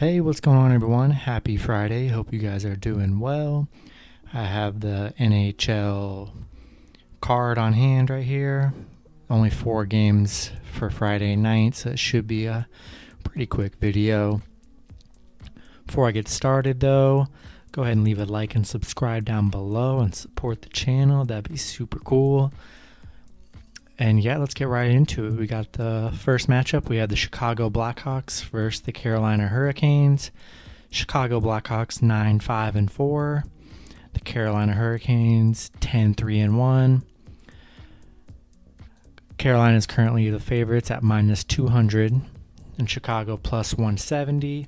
Hey, what's going on, everyone? Happy Friday. Hope you guys are doing well. I have the NHL card on hand right here. Only four games for Friday night, so it should be a pretty quick video. Before I get started, though, go ahead and leave a like and subscribe down below and support the channel. That'd be super cool. And yeah, let's get right into it. We got the first matchup. We had the Chicago Blackhawks versus the Carolina Hurricanes. Chicago Blackhawks 9 5 and 4. The Carolina Hurricanes 10 3 and 1. Carolina is currently the favorites at minus 200 and Chicago plus 170.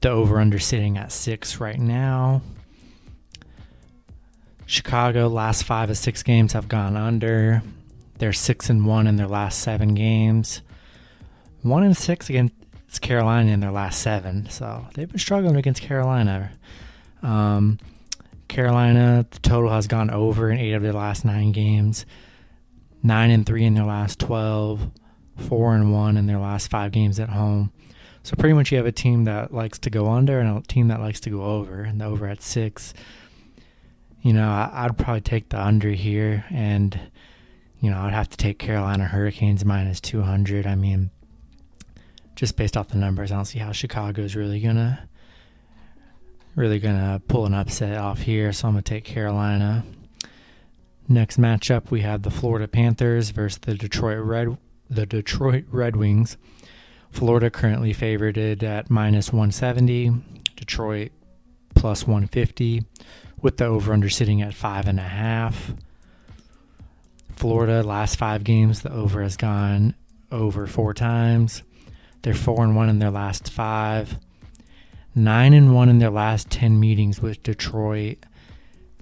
The over under sitting at 6 right now. Chicago last five of six games have gone under. They're six and one in their last seven games. One and six against Carolina in their last seven. So they've been struggling against Carolina. Um, Carolina, the total has gone over in eight of their last nine games. Nine and three in their last twelve. Four and one in their last five games at home. So pretty much you have a team that likes to go under and a team that likes to go over, and the over at six you know, I, would probably take the under here, and you know, I'd have to take Carolina Hurricanes minus 200. I mean, just based off the numbers, I don't see how Chicago's really gonna really gonna pull an upset off here. So I'm gonna take Carolina. Next matchup, we have the Florida Panthers versus the Detroit Red the Detroit Red Wings. Florida currently favored at minus 170. Detroit plus 150 with the over under sitting at five and a half. Florida, last five games, the over has gone over four times. They're four and one in their last five, nine and one in their last 10 meetings with Detroit.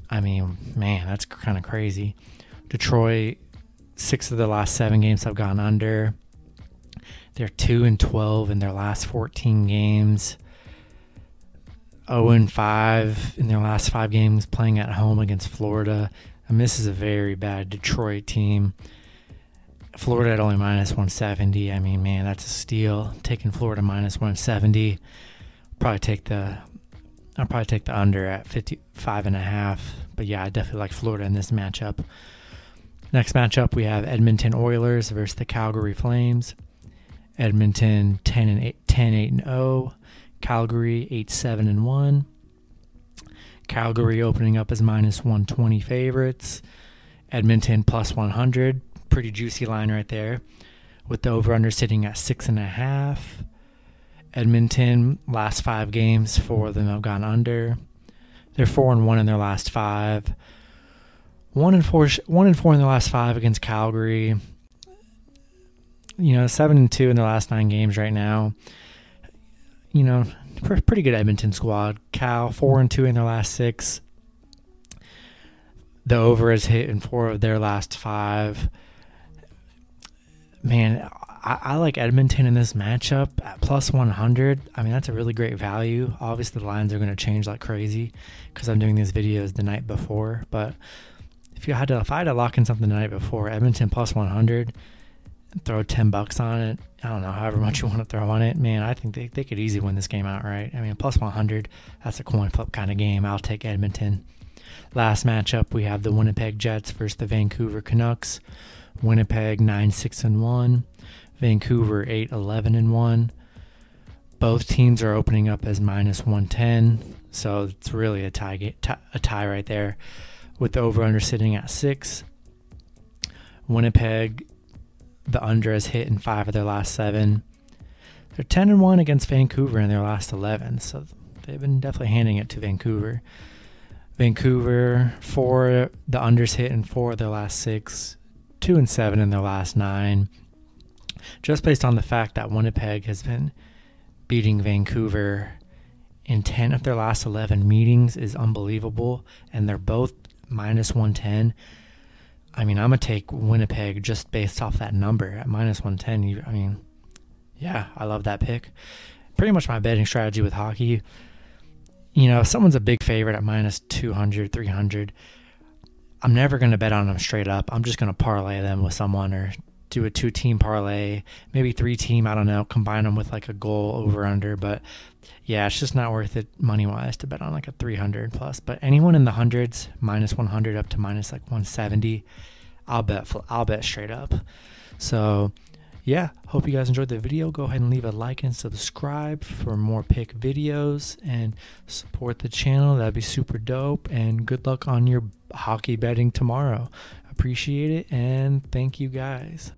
I mean, man, that's kind of crazy. Detroit, six of the last seven games have gone under. They're two and 12 in their last 14 games. 0 and 5 in their last five games playing at home against Florida. And this is a very bad Detroit team. Florida at only minus 170. I mean, man, that's a steal. Taking Florida minus 170. Probably take the I'll probably take the under at 55 and a half. But yeah, I definitely like Florida in this matchup. Next matchup, we have Edmonton Oilers versus the Calgary Flames. Edmonton 10 and 8, 10 8 and 0. Calgary 8 7 and 1. Calgary opening up as minus 120 favorites. Edmonton plus 100. Pretty juicy line right there. With the over under sitting at 6.5. Edmonton, last five games, four of them have gone under. They're 4 and 1 in their last five. 1 and 4, one and 4 in their last five against Calgary. You know, 7 and 2 in their last nine games right now you know, pretty good Edmonton squad. Cal four and two in their last six. The over has hit in four of their last five. Man, I, I like Edmonton in this matchup at plus 100. I mean, that's a really great value. Obviously, the lines are going to change like crazy because I'm doing these videos the night before. But if you had to, if I had to lock in something the night before, Edmonton plus 100, throw 10 bucks on it. I don't know, however much you want to throw on it. Man, I think they, they could easily win this game outright. I mean, plus 100, that's a coin flip kind of game. I'll take Edmonton. Last matchup, we have the Winnipeg Jets versus the Vancouver Canucks. Winnipeg 9 6 and 1, Vancouver 8 11 and 1. Both teams are opening up as minus 110, so it's really a tie, a tie right there with the over under sitting at 6. Winnipeg the under has hit in five of their last seven. They're 10 and 1 against Vancouver in their last 11, so they've been definitely handing it to Vancouver. Vancouver, four, the unders hit in four of their last six, two and seven in their last nine. Just based on the fact that Winnipeg has been beating Vancouver in 10 of their last 11 meetings is unbelievable, and they're both minus 110. I mean, I'm gonna take Winnipeg just based off that number at minus 110. You, I mean, yeah, I love that pick. Pretty much my betting strategy with hockey. You know, if someone's a big favorite at minus 200, 300, I'm never gonna bet on them straight up. I'm just gonna parlay them with someone or do a two team parlay, maybe three team. I don't know. Combine them with like a goal over under, but yeah, it's just not worth it money wise to bet on like a 300 plus. But anyone in the hundreds, minus 100 up to minus like 170, I'll bet. I'll bet straight up. So yeah, hope you guys enjoyed the video. Go ahead and leave a like and subscribe for more pick videos and support the channel. That'd be super dope. And good luck on your hockey betting tomorrow. Appreciate it and thank you guys.